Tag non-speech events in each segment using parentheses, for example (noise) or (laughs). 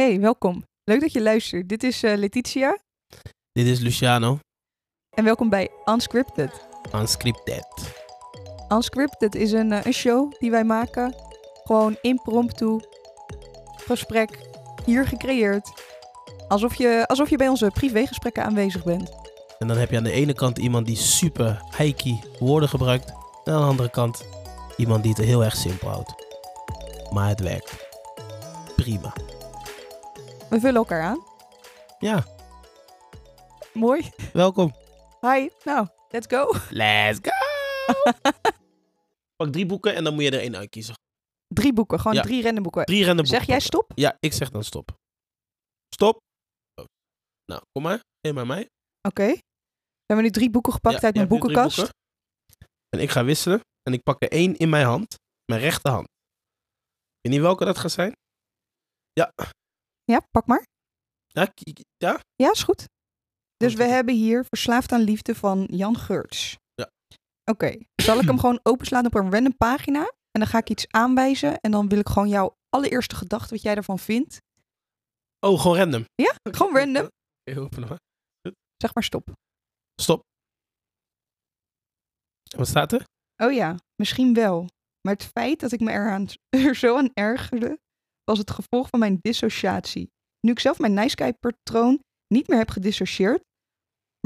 Hey, welkom. Leuk dat je luistert. Dit is eh, Letitia Dit is Luciano, en welkom bij Unscripted. unscripted. Unscripted is een, eh, een show die wij maken. Gewoon impromptu. Gesprek. Hier gecreëerd. Alsof je, alsof je bij onze privégesprekken aanwezig bent. En dan heb je aan de ene kant iemand die super hikey woorden gebruikt. En aan de andere kant iemand die het heel erg simpel houdt. Maar het werkt. Prima. We vullen elkaar aan. Ja, Mooi. welkom. Hi. Nou, let's go. Let's go! (laughs) Pak drie boeken en dan moet je er één uitkiezen. Drie boeken. Gewoon Ja. drie random boeken. Drie random boeken. Zeg jij stop? Ja, ik zeg dan stop. Stop. Oh. Nou, kom maar. Geef maar mij. Oké. We hebben nu drie boeken gepakt Ja, uit je mijn hebt nu drie boekenkast. boeken. En ik ga wisselen. En ik pak er één in mijn hand. Mijn rechterhand. Weet niet welke dat gaat zijn? Ja. Ja, pak maar. Ja, ja? Ja, is goed. Dus we hebben hier Verslaafd aan Liefde van Jan Geurts. Ja. Oké, zal ik hem (clears throat) gewoon openslaan op een random pagina? En dan ga ik iets aanwijzen en dan wil ik gewoon jouw allereerste gedachte wat jij ervan vindt. Oh, gewoon random. Ja, gewoon (laughs) random. Zeg maar stop. Stop. Wat staat er? Oh ja, misschien wel. Maar het feit dat ik me (laughs) er zo aan ergerde, was het gevolg van mijn dissociatie. Nu ik zelf mijn nice guy patroon niet meer heb gedissocieerd,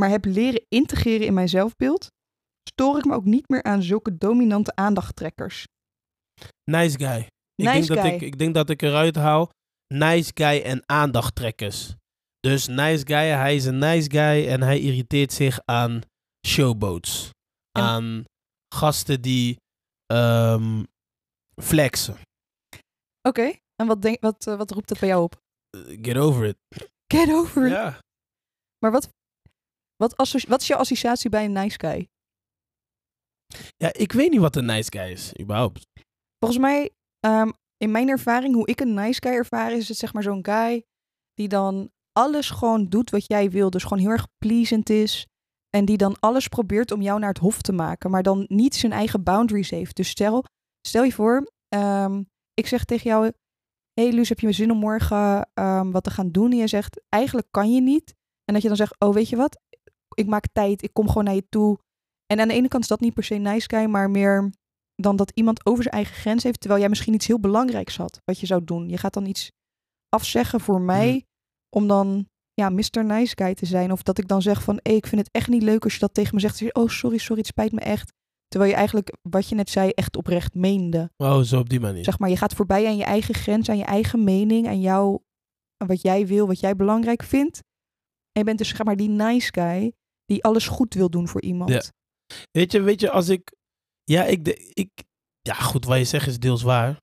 maar heb leren integreren in mijn zelfbeeld, stoor ik me ook niet meer aan zulke dominante aandachttrekkers. Nice guy. Ik, denk Dat ik, ik denk dat ik eruit haal. Nice guy en aandachttrekkers. Dus nice guy, hij is een nice guy en hij irriteert zich aan showboats. En- Aan gasten die ehm, flexen. Oké, en wat, denk, wat, eh, wat roept dat bij jou op? Uh, Get over it. Get over it. Ja. Maar wat, wat, wat is jouw associatie bij een nice guy? ja, ik weet niet wat een nice guy is, überhaupt. Volgens mij, ehm, in mijn ervaring, hoe ik een nice guy ervaar, is het zeg maar zo'n guy die dan alles gewoon doet wat jij wil. Dus gewoon heel erg pleasant is. En die dan alles probeert om jou naar het hof te maken. Maar dan niet zijn eigen boundaries heeft. Dus stel, stel je voor, ehm, ik zeg tegen jou... hey Luus, heb je zin om morgen ehm, wat te gaan doen? En je zegt, eigenlijk kan je niet. En dat je dan zegt, oh weet je wat? Ik maak tijd, ik kom gewoon naar je toe. En aan de ene kant is dat niet per se nice guy, maar meer dan dat iemand over zijn eigen grens heeft, terwijl jij misschien iets heel belangrijks had, wat je zou doen. Je gaat dan iets afzeggen voor mij, Mhm. om dan ja, Mr. Nice Guy te zijn. Of dat ik dan zeg van, hey, ik vind het echt niet leuk als je dat tegen me zegt. Oh, sorry, sorry, het spijt me echt. Terwijl je eigenlijk, wat je net zei, echt oprecht meende. Oh, zo op die manier. Zeg maar, je gaat voorbij aan je eigen grens, aan je eigen mening, aan jou, aan wat jij wil, wat jij belangrijk vindt. En je bent dus zeg maar die nice guy die alles goed wil doen voor iemand. Ja. Weet je, weet je, als ik... Ja, ik, de- ik... Ja, goed, wat je zegt is deels waar.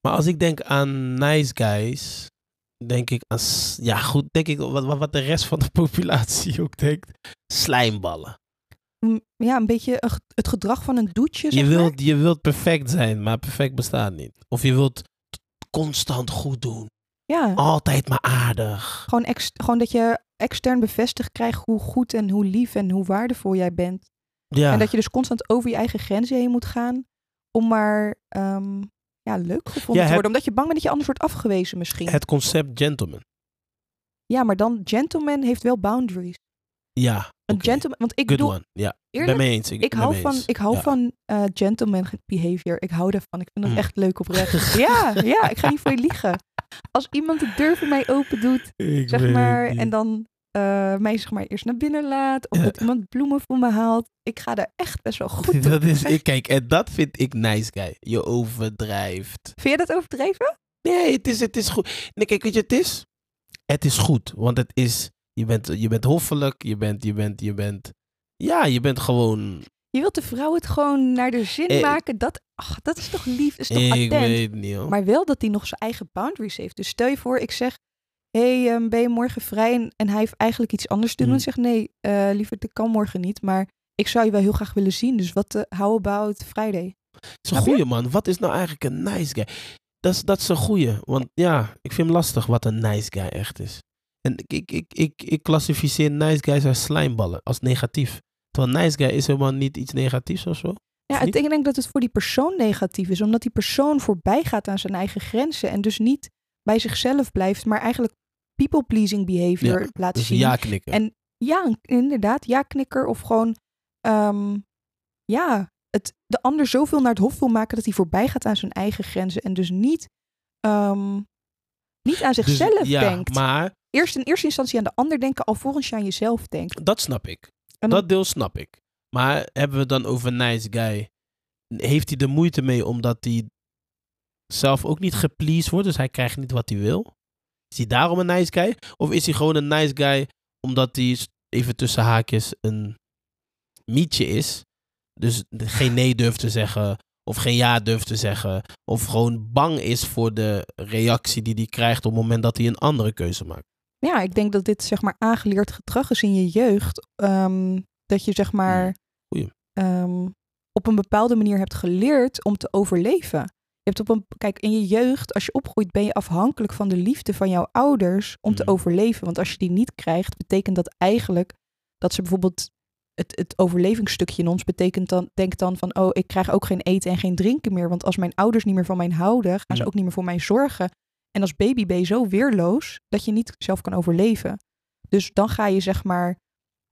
Maar als ik denk aan nice guys, denk ik aan... Ja, goed, denk ik wat wat de rest van de (laughs) populatie ook denkt. Slijmballen. Ja, een beetje het gedrag van een doetje, zeg Je maar. wilt, je wilt perfect zijn, maar perfect bestaat niet. Of je wilt constant goed doen. Ja, Altijd maar aardig. gewoon, ex, gewoon dat je extern bevestigd krijgt hoe goed en hoe lief en hoe waardevol jij bent. Ja, En dat je dus constant over je eigen grenzen heen moet gaan om maar ehm, ja, leuk gevonden Ja, te worden. Omdat je bang bent dat je anders wordt afgewezen misschien. het concept gentleman. Ja, maar dan gentleman heeft wel boundaries. Ja, Een gentleman, want ik Good one. Ja, eerlijk, ben mee eens. Ik, hou van, eens. ik hou Ja. van eh, gentleman behavior. Ik hou daarvan. Ik vind dat Mm. echt leuk oprecht. (laughs) ja, ja, ik ga niet voor je liegen. Als iemand de deur voor mij open doet, Ik zeg maar, en dan eh, mij zeg maar eerst naar binnen laat, of Ja. dat iemand bloemen voor me haalt, ik ga daar echt best wel goed op. (laughs) dat is, ik, kijk, en dat vind ik nice guy. Je overdrijft. Vind je dat overdreven? Nee, het is, het is goed. Nee, kijk, weet je, het is. Het is goed, want het is. Je bent, je bent hoffelijk, je bent, je bent, je bent. Ja, je bent gewoon. Je wilt de vrouw het gewoon naar de zin Eh, maken. Dat, ach, dat is toch lief, dat is toch Ik attent. weet het niet, hoor. Maar wel dat hij nog zijn eigen boundaries heeft. Dus stel je voor, ik zeg, hey, ehm, ben je morgen vrij? En, en hij heeft eigenlijk iets anders te doen. Mm. En zegt, nee, eh liever, ik kan morgen niet. Maar ik zou je wel heel graag willen zien. Dus wat, uh, how about Friday? Het is een goeie, man. Wat is nou eigenlijk een nice guy? Dat is, dat is een goeie. Want ja, ik vind hem lastig wat een nice guy echt is. En ik, ik, ik, ik, ik klassificeer nice guys als slijmballen, als negatief. Terwijl nice guy is helemaal niet iets negatiefs of zo. Ja, ik denk, dat het voor die persoon negatief is. Omdat die persoon voorbij gaat aan zijn eigen grenzen. En dus niet bij zichzelf blijft, maar eigenlijk people-pleasing behavior Ja, laat Dus zien. ja knikken. En ja, inderdaad, ja knikker of gewoon, ehm, ja, het, de ander zoveel naar het hof wil maken dat hij voorbij gaat aan zijn eigen grenzen en dus niet, ehm, niet aan Dus, zichzelf ja, denkt. maar Eerst in eerste instantie aan de ander denken, alvorens je aan jezelf denkt. dat snap ik. En Dat deel snap ik. Maar hebben we dan over nice guy? Heeft hij er moeite mee omdat hij zelf ook niet gepleased wordt, dus hij krijgt niet wat hij wil? Is hij daarom een nice guy? Of is hij gewoon een nice guy omdat hij even tussen haakjes een mietje is? Dus geen nee durft te zeggen, of geen ja durft te zeggen, of gewoon bang is voor de reactie die hij krijgt op het moment dat hij een andere keuze maakt. Ja, ik denk dat dit zeg maar aangeleerd gedrag is in je jeugd. ehm, dat je zeg maar ehm, op een bepaalde manier hebt geleerd om te overleven. Je hebt op een, kijk, in je jeugd, als je opgroeit, ben je afhankelijk van de liefde van jouw ouders om te Mhm. overleven. Want als je die niet krijgt, betekent dat eigenlijk dat ze bijvoorbeeld het, het overlevingsstukje in ons betekent dan, denk dan van, oh, ik krijg ook geen eten en geen drinken meer. Want als mijn ouders niet meer van mij houden, gaan ze ook niet meer voor mij zorgen. En als baby ben je zo weerloos dat je niet zelf kan overleven. Dus dan ga je zeg maar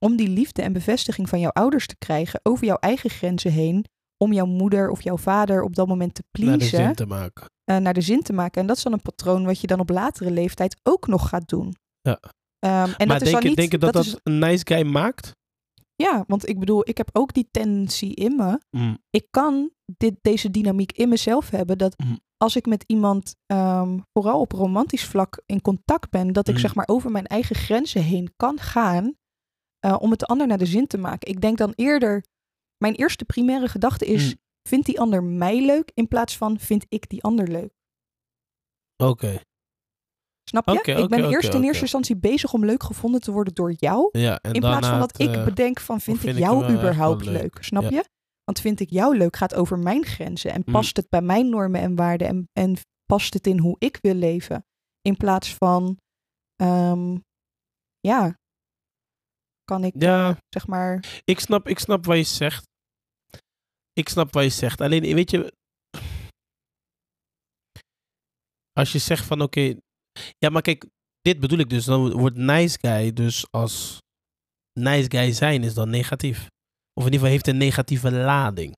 om die liefde en bevestiging van jouw ouders te krijgen over jouw eigen grenzen heen, om jouw moeder of jouw vader op dat moment te Naar de pleasen, zin te maken. eh, naar de zin te maken. En dat is dan een patroon wat je dan op latere leeftijd ook nog gaat doen. Ja. Ehm, en maar dat is denk, dan je, niet, denk je dat dat, is, een nice guy maakt? ja, want ik bedoel, ik heb ook die tendency in me. Mm. Ik kan dit, deze dynamiek in mezelf hebben dat Mm. Als ik met iemand ehm, vooral op romantisch vlak in contact ben, dat ik Mm. zeg maar over mijn eigen grenzen heen kan gaan eh, om het de ander naar de zin te maken. Ik denk dan eerder, mijn eerste primaire gedachte is, Mm. vindt die ander mij leuk in plaats van vind ik die ander leuk? Oké. Snap je? Ik ben eerst in eerste instantie bezig om leuk gevonden te worden door jou. Ja, In plaats van dat het, ik eh, bedenk van vind, vind ik jou echt überhaupt leuk. leuk? Snap Ja. je? Want vind ik jou leuk gaat over mijn grenzen. En Mm. past het bij mijn normen en waarden. En, en past het in hoe ik wil leven. In plaats van, ehm, ja, kan ik Ja, zeg maar, ik snap, ik snap wat je zegt. Ik snap wat je zegt. Alleen, weet je... Als je zegt van, oké... ja, maar kijk, dit bedoel ik dus. Dan wordt nice guy dus als... Nice guy zijn is dan negatief. Of in ieder geval heeft een negatieve lading.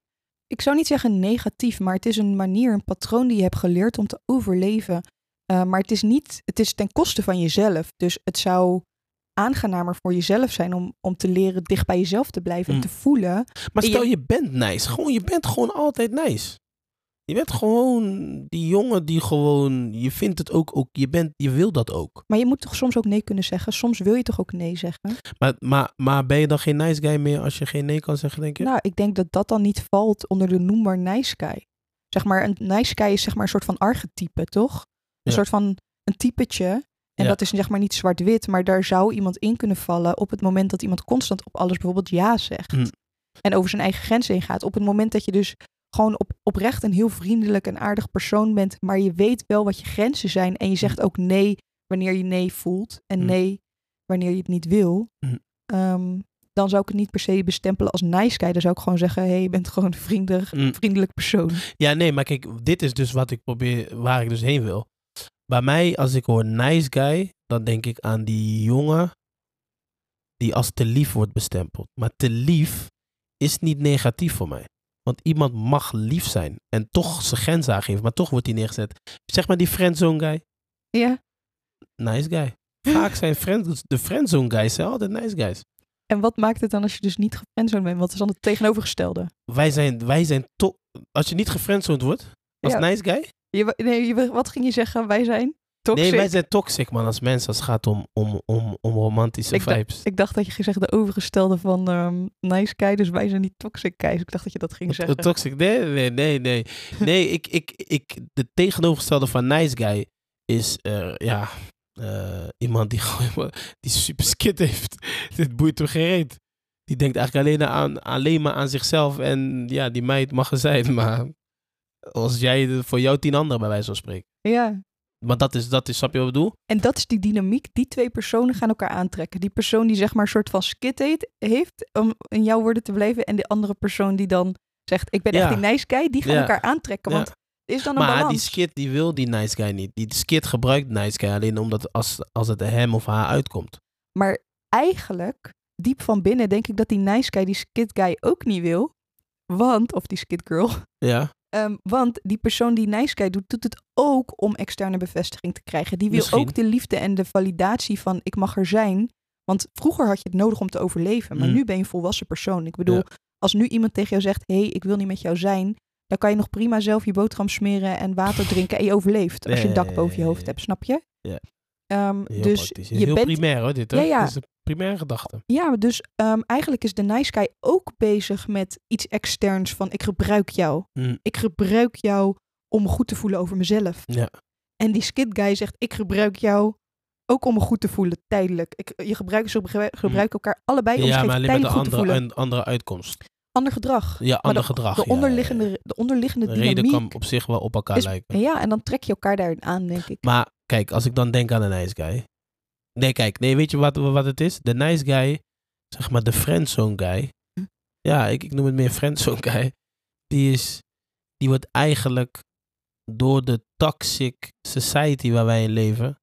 ik zou niet zeggen negatief, maar het is een manier, een patroon die je hebt geleerd om te overleven. Eh, maar het is niet, het is ten koste van jezelf. Dus het zou aangenamer voor jezelf zijn om, om te leren dicht bij jezelf te blijven en Mm. te voelen. Maar stel, je- je bent nice. Gewoon, je bent gewoon altijd nice. Je bent gewoon die jongen die gewoon... Je vindt het ook, ook je, bent, je wil dat ook. Maar je moet toch soms ook nee kunnen zeggen? Soms wil je toch ook nee zeggen? Maar, maar, maar ben je dan geen nice guy meer als je geen nee kan zeggen, denk je? Nou, ik denk dat dat dan niet valt onder de noembaar nice guy. Zeg maar, een nice guy is zeg maar een soort van archetype, toch? Een Ja. soort van een typetje. En Ja. dat is zeg maar niet zwart-wit, maar daar zou iemand in kunnen vallen op het moment dat iemand constant op alles bijvoorbeeld ja zegt. Hm. En over zijn eigen grenzen heen gaat. Op het moment dat je dus gewoon op, oprecht een heel vriendelijk en aardig persoon bent, maar je weet wel wat je grenzen zijn en je zegt ook nee wanneer je nee voelt en Hm. nee wanneer je het niet wil. Hm. Ehm, dan zou ik het niet per se bestempelen als nice guy. Dan zou ik gewoon zeggen, hey, je bent gewoon een vriendelijk, vriendelijk persoon. Ja, nee, maar kijk, dit is dus wat ik probeer, waar ik dus heen wil. Bij mij, als ik hoor nice guy, dan denk ik aan die jongen die als te lief wordt bestempeld. Maar te lief is niet negatief voor mij. Want iemand mag lief zijn en toch zijn grens aangeven, maar toch wordt hij neergezet. Zeg maar die friendzone guy, Ja. nice guy. (laughs) Vaak zijn friend, de friendzone guys zijn altijd nice guys. En wat maakt het dan als je dus niet gefriendzoned bent? Wat is dan het tegenovergestelde? Wij zijn, wij zijn toch, als je niet gefriendzoned wordt, als Ja. nice guy, Je, nee, je- wat ging je zeggen? Wij zijn toxic. Nee, wij zijn toxic, man, als mensen als het gaat om, om, om, om romantische Ik vibes. Ik dacht dat je ging zeggen de overgestelde van ehm, nice guy, dus wij zijn niet toxic guys. Ik dacht dat je dat ging zeggen. Toxic, nee, nee, nee, nee. Nee, (laughs) ik, ik, ik, de tegenovergestelde van nice guy is, eh, ja, eh, iemand die (laughs) gewoon, die super skit heeft. (laughs) Dit boeit hem geen reet. Die denkt eigenlijk alleen, aan, alleen maar aan zichzelf en ja, die meid mag er zijn, maar als jij voor jou tien anderen bij wijze van spreken. Ja. Maar dat is, dat is, snap je wat ik bedoel? En dat is die dynamiek. Die twee personen gaan elkaar aantrekken. Die persoon die zeg maar een soort van skit heet, heeft, om in jouw woorden te blijven. En de andere persoon die dan zegt, ik ben Ja. echt die nice guy. Die gaan Ja. elkaar aantrekken. Want is dan een Maar balans. die skit die wil die nice guy niet. Die skit gebruikt nice guy alleen omdat als, als het hem of haar uitkomt. Maar eigenlijk, diep van binnen, denk ik dat die nice guy die skit guy ook niet wil. Want, of die skit girl. Ja, Ehm, want die persoon die nice doet, doet het ook om externe bevestiging te krijgen. Die wil Misschien. ook de liefde en de validatie van ik mag er zijn. Want vroeger had je het nodig om te overleven. Maar Mm. nu ben je een volwassen persoon. Ik bedoel, Ja. als nu iemand tegen jou zegt, hé, hey, ik wil niet met jou zijn. Dan kan je nog prima zelf je boterham smeren en water drinken en je overleeft. Als je een dak boven je hoofd hebt, snap je? Ja. Ehm, dus praktisch. je heel bent primair hoor, dit. Hè? Ja, ja. Is primaire gedachte. Ja, dus ehm, eigenlijk is de nice guy ook bezig met iets externs van ik gebruik jou. Hm, Ik gebruik jou om me goed te voelen over mezelf. Ja. En die skit guy zegt ik gebruik jou ook om me goed te voelen, tijdelijk. Ik, je gebruikt, ze gebru- gebruiken elkaar allebei om ja, maar alleen met tijdelijk een goed te andere, een andere uitkomst. Ander gedrag. Ja, ander de, gedrag. De ja, ja, ja. onderliggende, De onderliggende De reden dynamiek. kan op zich wel op elkaar is- lijken. Ja, en dan trek je elkaar daarin aan, denk ik. Maar kijk, als ik dan denk aan een nice guy. Nee, kijk, nee, weet je wat, wat het is? De nice guy, zeg maar de friendzone guy. Hm. Ja, ik, ik noem het meer friendzone guy. Die is, die wordt eigenlijk door de toxic society waar wij in leven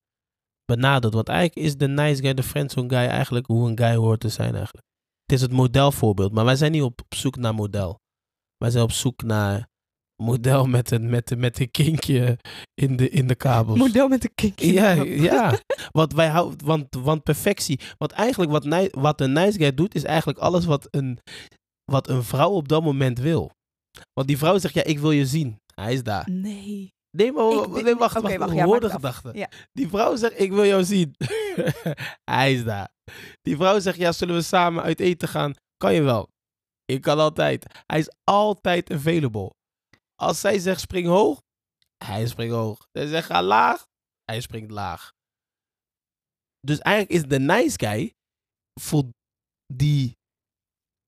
benaderd. Want eigenlijk is de nice guy, de friendzone guy, eigenlijk hoe een guy hoort te zijn eigenlijk. Het is het modelvoorbeeld, maar wij zijn niet op, op zoek naar model. Wij zijn op zoek naar model met een, met, een- met een kinkje in de, in de kabels. Model met een kinkje. Ja, ja. (laughs) Want wij houden, want, want perfectie. Want eigenlijk wat, ni- wat een nice guy doet, is eigenlijk alles wat een, wat een vrouw op dat moment wil. Want die vrouw zegt, ja, ik wil je zien. Hij is daar. Nee. Nee, maar Ik nee, wacht, Oké, wacht, wacht, ja, hoor maak de het af. gedachte. Ja. Die vrouw zegt, ik wil jou zien. (laughs) Hij is daar. Die vrouw zegt, ja, zullen we samen uit eten gaan? Kan je wel. Ik kan altijd. Hij is altijd available. Als zij zegt, spring hoog, hij springt hoog. Zij zegt, ga laag, hij springt laag. Dus eigenlijk is de nice guy, voor die,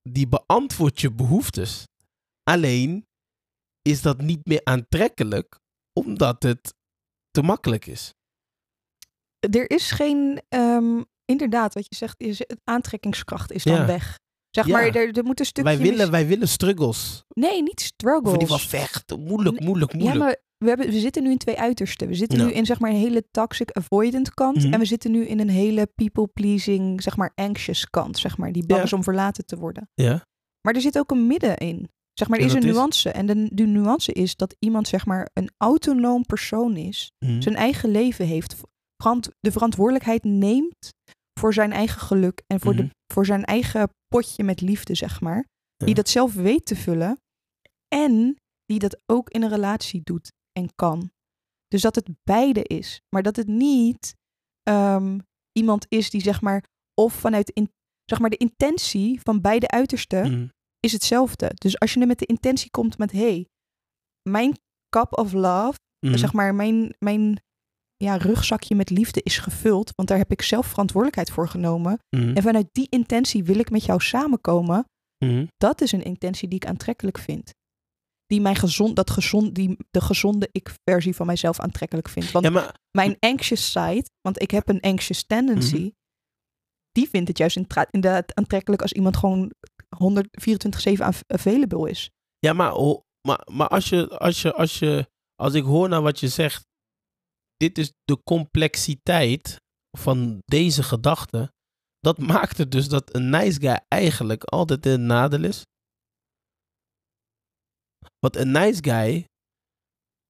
die beantwoordt je behoeftes. Alleen is dat niet meer aantrekkelijk, omdat het te makkelijk is. Er is geen, ehm, inderdaad, wat je zegt, is, aantrekkingskracht is dan Ja. weg. Zeg Ja. maar, er, er moet een stukje... Wij willen, mis- wij willen struggles. Nee, niet struggles. Of die van vechten. Moeilijk, Nee, moeilijk, Ja, moeilijk. maar we, hebben, we zitten nu in twee uitersten. We zitten Ja. nu in zeg maar een hele toxic avoidant kant. Mhm. En we zitten nu in een hele people pleasing, zeg maar anxious kant. Zeg maar, die bang is om verlaten te worden. Ja. Maar er zit ook een midden in. Zeg maar, er is een is? nuance. En de, de nuance is dat iemand zeg maar een autonoom persoon is. Mhm. Zijn eigen leven heeft. De verantwoordelijkheid neemt voor zijn eigen geluk. En voor, Mhm. de, voor zijn eigen potje met liefde, zeg maar. Ja. Die dat zelf weet te vullen. En die dat ook in een relatie doet en kan. Dus dat het beide is. Maar dat het niet ehm, iemand is die zeg maar. Of vanuit in, zeg maar de intentie van beide uitersten Mhm. is hetzelfde. Dus als je er met de intentie komt met hey, mijn cup of love, Mhm. zeg maar mijn, mijn ja, rugzakje met liefde is gevuld, want daar heb ik zelf verantwoordelijkheid voor genomen. Mhm. En vanuit die intentie wil ik met jou samenkomen. Mhm. Dat is een intentie die ik aantrekkelijk vind. Die mijn gezond, dat gezond, die de gezonde ik-versie van mijzelf aantrekkelijk vindt. Want Ja, maar mijn anxious side, want ik heb een anxious tendency, Mhm. die vindt het juist inderdaad aantrekkelijk als iemand gewoon 124-7 av- available is. Ja, maar, maar, maar als, je, als, je, als, je, als ik hoor naar wat je zegt, dit is de complexiteit van deze gedachte. Dat (laughs) maakt het dus dat een nice guy eigenlijk altijd een nadeel is. Want een nice guy,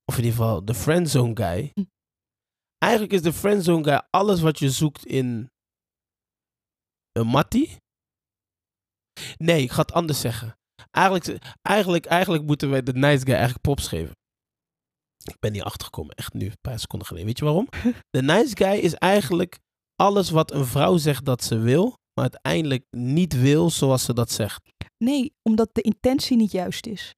of in ieder geval de friendzone guy, Hm. eigenlijk is de friendzone guy alles wat je zoekt in een mattie. Nee, ik ga het anders zeggen. Eigenlijk, eigenlijk, eigenlijk moeten wij de nice guy eigenlijk props geven. Ik ben hier achtergekomen, echt nu, een paar seconden geleden. Weet je waarom? (laughs) De nice guy is eigenlijk alles wat een vrouw zegt dat ze wil, maar uiteindelijk niet wil zoals ze dat zegt. Nee, omdat de intentie niet juist is.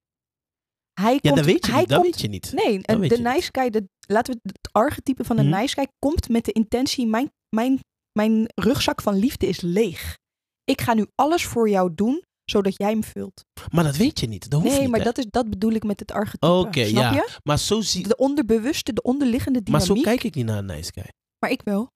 Hij Ja, komt, dat weet je hij niet. Dat komt, weet je niet. Nee, Dat weet de nice guy, de, laten we het archetype van een Mhm. nice guy komt met de intentie, mijn, mijn, mijn rugzak van liefde is leeg. Ik ga nu alles voor jou doen, zodat jij hem vult. Maar dat weet je niet. Dat hoeft nee, niet. maar hè. dat, is, dat bedoel ik met het archetype. Oké, ja. je? Maar zo, zie, De onderbewuste, de onderliggende maar dynamiek. zo kijk ik niet naar een nice guy. Maar ik wel.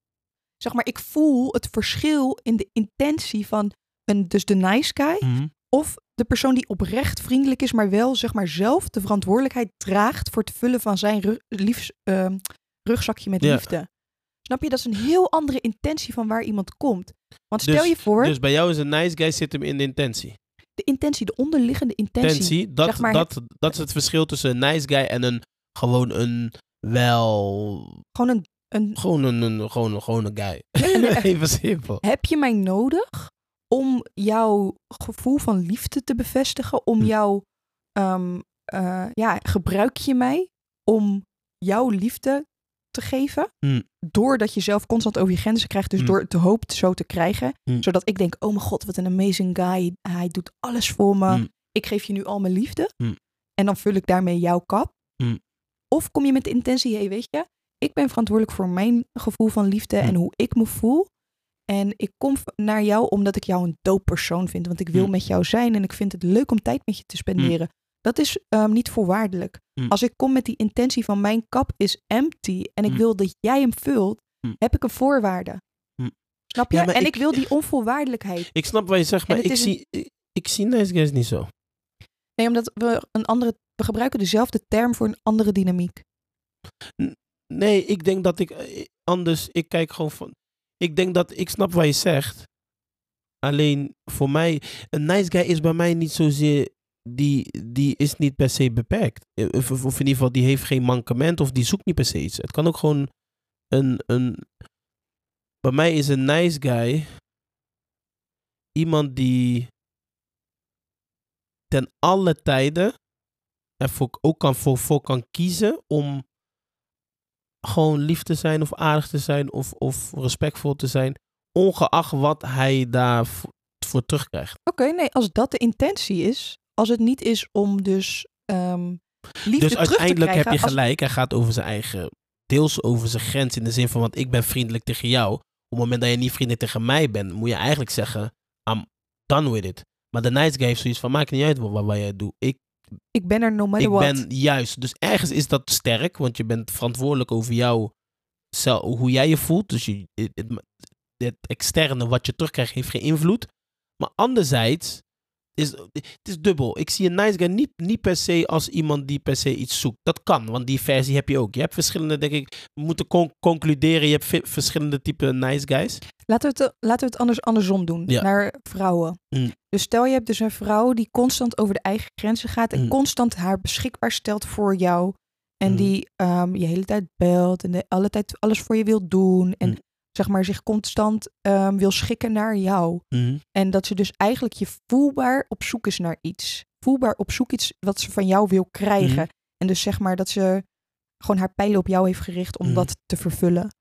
Zeg maar, ik voel het verschil in de intentie van een, dus de nice guy Mhm. of de persoon die oprecht vriendelijk is, maar wel zeg maar zelf de verantwoordelijkheid draagt voor het vullen van zijn ru- liefs, ehm, rugzakje met Ja. liefde. Snap je? Dat is een heel andere intentie van waar iemand komt. Want stel Dus- je voor, Dus bij jou is een nice guy zit hem in de intentie. De intentie, de onderliggende intentie. Dat, zeg maar- dat, dat is het verschil tussen een nice guy en een gewoon een wel Gewoon een, een gewoon een, een gewoon een guy. (laughs) Even simpel. heb je mij nodig om jouw gevoel van liefde te bevestigen? Om Hm. jouw, ehm, eh, ja, gebruik je mij om jouw liefde te geven? Hm. Doordat je zelf constant over je grenzen krijgt, dus Hm. door de hoop zo te krijgen. Hm. Zodat ik denk, oh mijn god, wat een amazing guy. Hij doet alles voor me. Ik geef je nu al mijn liefde. En dan vul ik daarmee jouw kap. Of kom je met de intentie, hey, weet je, ik ben verantwoordelijk voor mijn gevoel van liefde en hoe ik me voel. En ik kom naar jou omdat ik jou een dope persoon vind. Want ik wil met jou zijn en ik vind het leuk om tijd met je te spenderen. Dat is ehm, niet voorwaardelijk. Hm. Als ik kom met die intentie van mijn kap is empty en ik Hm. wil dat jij hem vult, Hm. heb ik een voorwaarde. Snap je? Ja, en ik, ik- wil die (laughs) onvoorwaardelijkheid. Ik snap wat je zegt, maar ik zie, ik, ik zie nice guys niet zo. Nee, omdat we een andere. We gebruiken dezelfde term voor een andere dynamiek. Nee, ik denk dat ik eh, anders, ik kijk gewoon van, ik denk dat, ik snap wat je zegt. Alleen voor mij, een nice guy is bij mij niet zozeer, die, die is niet per se beperkt. Eh, Of, in ieder geval, die heeft geen mankement of die zoekt niet per se iets. Het kan ook gewoon een, een bij mij is een nice guy iemand die ten alle tijden ervoor ook kan, voor, voor kan kiezen om gewoon lief te zijn of aardig te zijn of, of respectvol te zijn, ongeacht wat hij daarvoor voor terugkrijgt. Oké, nee, als dat de intentie is, als het niet is om dus ehm liefde dus terug uiteindelijk te heb krijgen. je als- gelijk, hij gaat over zijn eigen, deels over zijn grens in de zin van, want ik ben vriendelijk tegen jou. Op het moment dat je niet vriendelijk tegen mij bent, moet je eigenlijk zeggen, I'm done with it. Maar de nice guy heeft zoiets van, maakt niet uit wat, wat jij doet. Ik ik ben er no matter ik what. ben juist. Dus ergens is dat sterk, want je bent verantwoordelijk over jou, hoe jij je voelt. Dus je, het, het, het externe wat je terugkrijgt heeft geen invloed. Maar anderzijds is het is dubbel. Ik zie een nice guy niet, niet per se als iemand die per se iets zoekt. Dat kan, want die versie heb je ook. Je hebt verschillende, denk ik, we moeten con- concluderen. Je hebt ve- verschillende type nice guys. Laten we het, laten we het anders andersom doen, Ja. naar vrouwen. Mm. Dus stel je hebt dus een vrouw die constant over de eigen grenzen gaat en Mm. constant haar beschikbaar stelt voor jou. En Mm. die ehm, je hele tijd belt en de, alle tijd alles voor je wil doen. En. Zeg maar zich constant ehm, wil schikken naar jou. En dat ze dus eigenlijk je voelbaar op zoek is naar iets. Voelbaar op zoek iets wat ze van jou wil krijgen. Mhm. En dus zeg maar dat ze gewoon haar pijlen op jou heeft gericht om Mhm. dat te vervullen.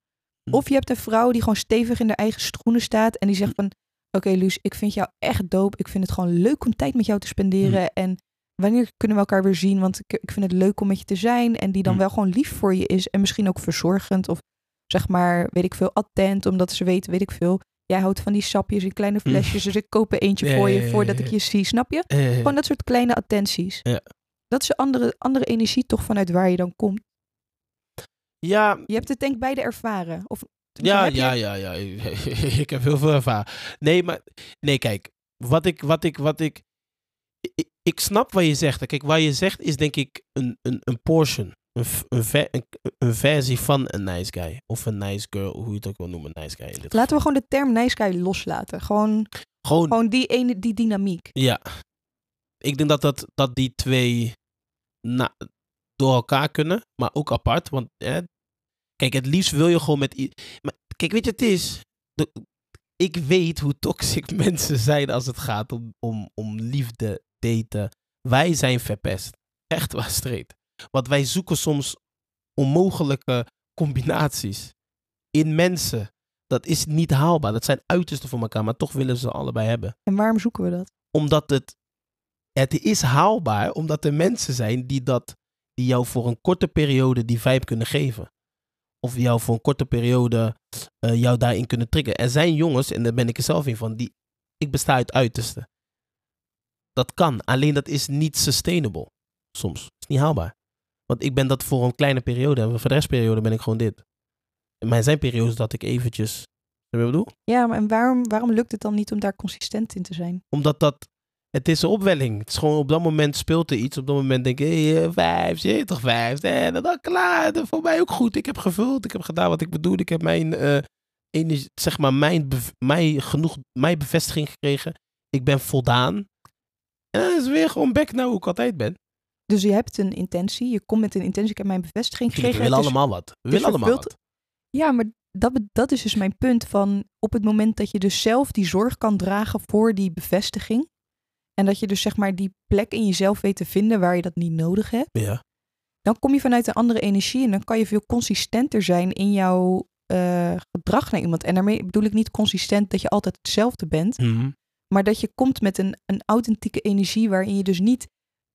Mhm. Of je hebt een vrouw die gewoon stevig in haar eigen schoenen staat en die zegt van... Oké Luus, ik vind jou echt dope. Ik vind het gewoon leuk om tijd met jou te spenderen. Mhm. En wanneer kunnen we elkaar weer zien? Want ik, ik vind het leuk om met je te zijn. En die dan Mhm. wel gewoon lief voor je is. En misschien ook verzorgend of zeg maar, weet ik veel, attent. Omdat ze weet, weet ik veel... Jij houdt van die sapjes in kleine Mhm. flesjes. Dus ik koop er eentje Ja, voor je ja, voordat ik je zie. Snap je? Gewoon dat soort kleine attenties. Ja. Dat is een andere, andere energie toch vanuit waar je dan komt. ja, Je hebt het denk ik beide ervaren. Of, Ja, je- ja, ja, ja. (laughs) ik heb heel veel ervaren. Nee, maar nee, kijk, wat ik, wat ik, wat ik, ik, ik snap wat je zegt. Kijk, wat je zegt is denk ik een, een, een portion, een, versie van een nice guy of een nice girl, hoe je het ook wil noemen, nice guy. Laten we gewoon de term nice guy loslaten. Gewoon, gewoon, gewoon die ene, die dynamiek. ja. Ik denk dat, dat, dat die twee na, door elkaar kunnen, maar ook apart. Want hè, kijk, het liefst wil je gewoon met. Maar kijk, weet je, het is. De, ik weet hoe toxic (laughs) mensen zijn als het gaat om, om, om liefde, daten. Wij zijn verpest. Echt waar, streed. Want wij zoeken soms onmogelijke combinaties in mensen. Dat is niet haalbaar. Dat zijn uitersten voor elkaar, maar toch willen ze allebei hebben En waarom zoeken we dat? omdat het, het is haalbaar, omdat er mensen zijn die, dat, die jou voor een korte periode die vibe kunnen geven. Of jou voor een korte periode eh, jou daarin kunnen triggeren. Er zijn jongens, en daar ben ik er zelf in van, die, ik besta uit uiterste. Dat kan, alleen dat is niet sustainable. Soms. is niet haalbaar. Want ik ben dat voor een kleine periode, en voor de restperiode ben ik gewoon dit. Maar er zijn periodes dat ik eventjes, wat ik bedoel? Ja, maar en waarom, waarom lukt het dan niet om daar consistent in te zijn? Omdat dat Het is een opwelling. Het is gewoon op dat moment speelt er iets. Op dat moment denk ik, hé, eh, vijf, toch vijf. En dan klaar. Dat voor mij ook goed. Ik heb gevuld. Ik heb gedaan wat ik bedoelde. Ik heb mijn, eh, energie, zeg maar, mijn, mij genoeg, mijn bevestiging gekregen. Ik ben voldaan. En dan is het weer gewoon back naar hoe ik altijd ben. Dus je hebt een intentie, je komt met een intentie, ik heb mijn bevestiging We gekregen. willen het is- allemaal wat. We is willen allemaal wat. Ja, maar dat, dat is dus mijn punt van op het moment dat je dus zelf die zorg kan dragen voor die bevestiging. En dat je dus zeg maar die plek in jezelf weet te vinden waar je dat niet nodig hebt. Ja. Dan kom je vanuit een andere energie en dan kan je veel consistenter zijn in jouw eh, gedrag naar iemand. En daarmee bedoel ik niet consistent dat je altijd hetzelfde bent. Mhm. Maar dat je komt met een, een authentieke energie waarin je dus niet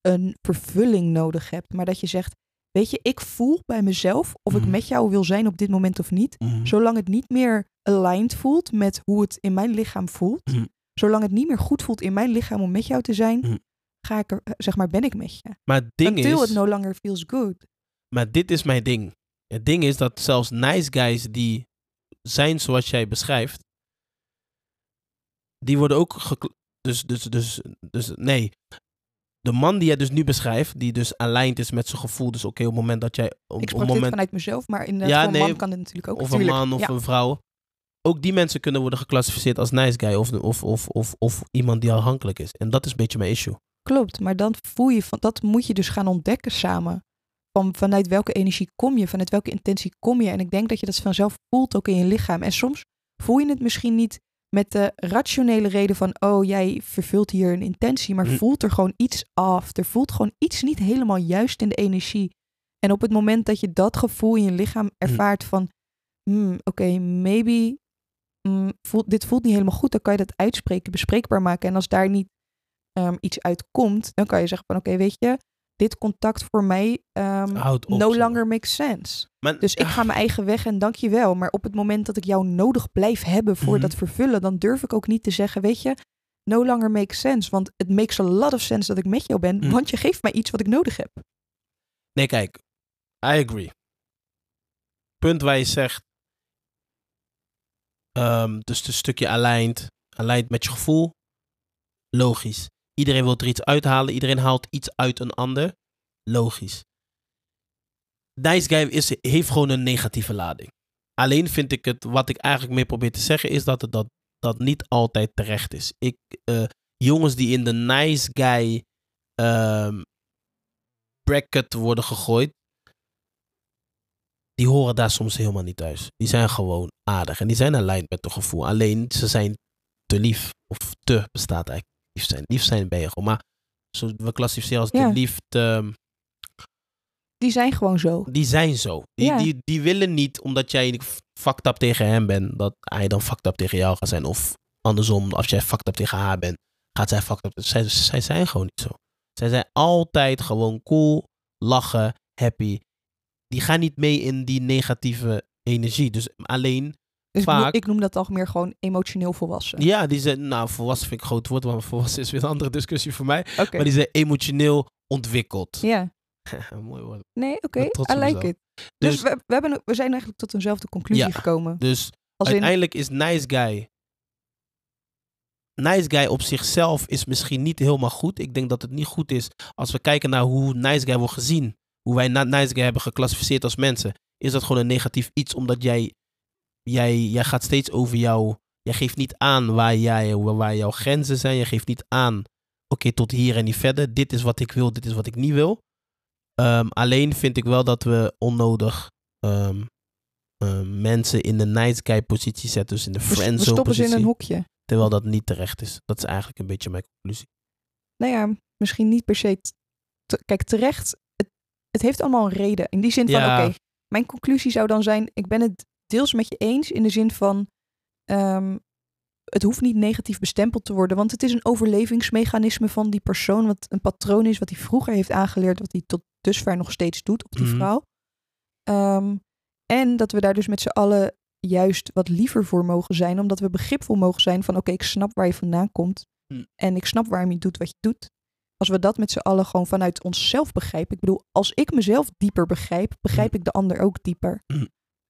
een vervulling nodig hebt. Maar dat je zegt, weet je, ik voel bij mezelf of ik Mhm. met jou wil zijn op dit moment of niet. Mhm. Zolang het niet meer aligned voelt met hoe het in mijn lichaam voelt. Mhm. Zolang het niet meer goed voelt in mijn lichaam om met jou te zijn. Ga ik er, zeg maar, ben ik met je. Maar het ding Until is... it no longer feels good. Maar dit is mijn ding. Het ding is dat zelfs nice guys die zijn zoals jij beschrijft, die worden ook dus, dus, dus, dus, nee. De man die jij dus nu beschrijft, die dus aligned is met zijn gevoel, dus oké, op het moment dat jij, op, Ik sprak moment, vanuit mezelf, maar in de Ja, nee, man kan dit natuurlijk ook. of een man of ja. een vrouw, ook die mensen kunnen worden geclassificeerd als nice guy of, of, of, of, of iemand die afhankelijk is. En dat is een beetje mijn issue. Klopt, maar dan voel je van dat moet je dus gaan ontdekken samen. Van, vanuit welke energie kom je, vanuit welke intentie kom je. En ik denk dat je dat vanzelf voelt ook in je lichaam. En soms voel je het misschien niet met de rationele reden van, oh jij vervult hier een intentie, maar Hm. voelt er gewoon iets af. Er voelt gewoon iets niet helemaal juist in de energie. En op het moment dat je dat gevoel in je lichaam ervaart van, hmm, oké, maybe mm, voelt, dit voelt niet helemaal goed, dan kan je dat uitspreken, bespreekbaar maken. En als daar niet ehm, iets uitkomt, dan kan je zeggen van, oké, weet je, dit contact voor mij ehm, Houd op. no longer makes sense. maar. Dus ik ga mijn eigen weg en dank je wel. Maar op het moment dat ik jou nodig blijf hebben voor Mhm. dat vervullen, dan durf ik ook niet te zeggen, weet je, no longer makes sense. Want het makes a lot of sense dat ik met jou ben, Mhm. want je geeft mij iets wat ik nodig heb. Nee, kijk. I agree. Punt waar je zegt. ehm, dus het stukje aligned. Aligned met je gevoel. Logisch. Iedereen wil er iets uithalen. Iedereen haalt iets uit een ander. Logisch. Nice guy is, heeft gewoon een negatieve lading. Alleen vind ik het, wat ik eigenlijk mee probeer te zeggen, is dat het dat, dat niet altijd terecht is. Ik, eh, jongens die in de nice guy ehm, bracket worden gegooid, die horen daar soms helemaal niet thuis. Die zijn gewoon aardig en die zijn aligned met het gevoel. Alleen ze zijn te lief. Of te bestaat eigenlijk. Lief zijn. Lief zijn ben je gewoon. Maar zo, we klassificeren als Ja. lief, te, Die zijn gewoon zo. die zijn zo. Die, Ja. die, die willen niet, omdat jij fucked up tegen hem bent, dat hij dan fucked up tegen jou gaat zijn. Of andersom, als jij fucked up tegen haar bent, gaat zij fucked up. Zij, zij zijn gewoon niet zo. Zij zijn altijd gewoon cool, lachen, happy. Die gaan niet mee in die negatieve energie. Dus alleen, Dus ik, noem, Vaak. ik noem dat toch meer gewoon emotioneel volwassen. ja, die zijn, nou, volwassen vind ik een groot woord, want volwassen is weer een andere discussie voor mij. Maar die zijn emotioneel ontwikkeld. Ja. (laughs) Mooi woord. Nee, oké. I like it. Dus, Dus, we, we, hebben, we zijn eigenlijk tot eenzelfde conclusie Ja. gekomen. dus Als in, uiteindelijk is nice guy. Nice guy op zichzelf is misschien niet helemaal goed. Ik denk dat het niet goed is als we kijken naar hoe nice guy wordt gezien. Hoe wij nice guy hebben geclassificeerd als mensen. Is dat gewoon een negatief iets omdat jij, jij, jij gaat steeds over jou. Jij geeft niet aan waar, jij, waar jouw grenzen zijn. Je geeft niet aan, oké, tot hier en niet verder. Dit is wat ik wil, dit is wat ik niet wil. Ehm, alleen vind ik wel dat we onnodig ehm, ehm, mensen in de nice guy positie zetten. Dus in de we, we friendzone stoppen ze in positie. een hokje. Terwijl dat niet terecht is. Dat is eigenlijk een beetje mijn conclusie. nou ja, misschien niet per se. te- kijk, terecht. Het, het heeft allemaal een reden. In die zin van, Ja. oké, mijn conclusie zou dan zijn: ik ben het deels met je eens in de zin van. ehm, het hoeft niet negatief bestempeld te worden, want het is een overlevingsmechanisme van die persoon, wat een patroon is wat hij vroeger heeft aangeleerd, wat hij tot dusver nog steeds doet op die Mhm. vrouw. Ehm, en dat we daar dus met z'n allen juist wat liever voor mogen zijn, omdat we begripvol mogen zijn van oké, ik snap waar je vandaan komt Hm. en ik snap waarom je doet wat je doet. Als we dat met z'n allen gewoon vanuit onszelf begrijpen. Ik bedoel, als ik mezelf dieper begrijp, begrijp ik de ander ook dieper. Hm.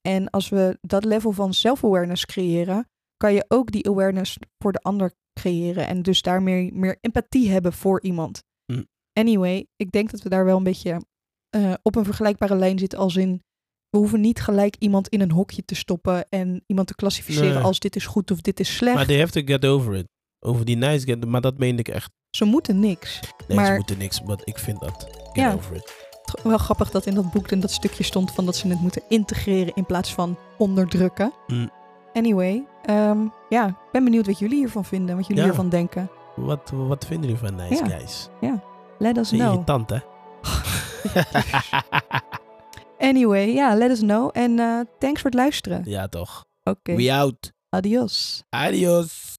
En als we dat level van self-awareness creëren, kan je ook die awareness voor de ander creëren. En dus daar meer, empathie hebben voor iemand. Hm. Anyway, ik denk dat we daar wel een beetje eh, op een vergelijkbare lijn zitten als in... We hoeven niet gelijk iemand in een hokje te stoppen en iemand te klassificeren Nee. als dit is goed of dit is slecht. Maar they have to get over it. Over die nice guy, maar dat meende ik echt. Ze moeten niks. Nee, ze moeten niks, maar ik vind dat. Get Ja. over it. Wel grappig dat in dat boek in dat stukje stond van dat ze het moeten integreren in plaats van onderdrukken. Hm. Anyway, ehm, ja, ik ben benieuwd wat jullie hiervan vinden, wat jullie Ja. hiervan denken. Wat, wat vinden jullie van nice Ja. guys? Let us know. irritant, hè? (laughs) Anyway, ja, let us know. En eh, thanks voor het luisteren. ja, toch. Oké, We out. adios. Adios.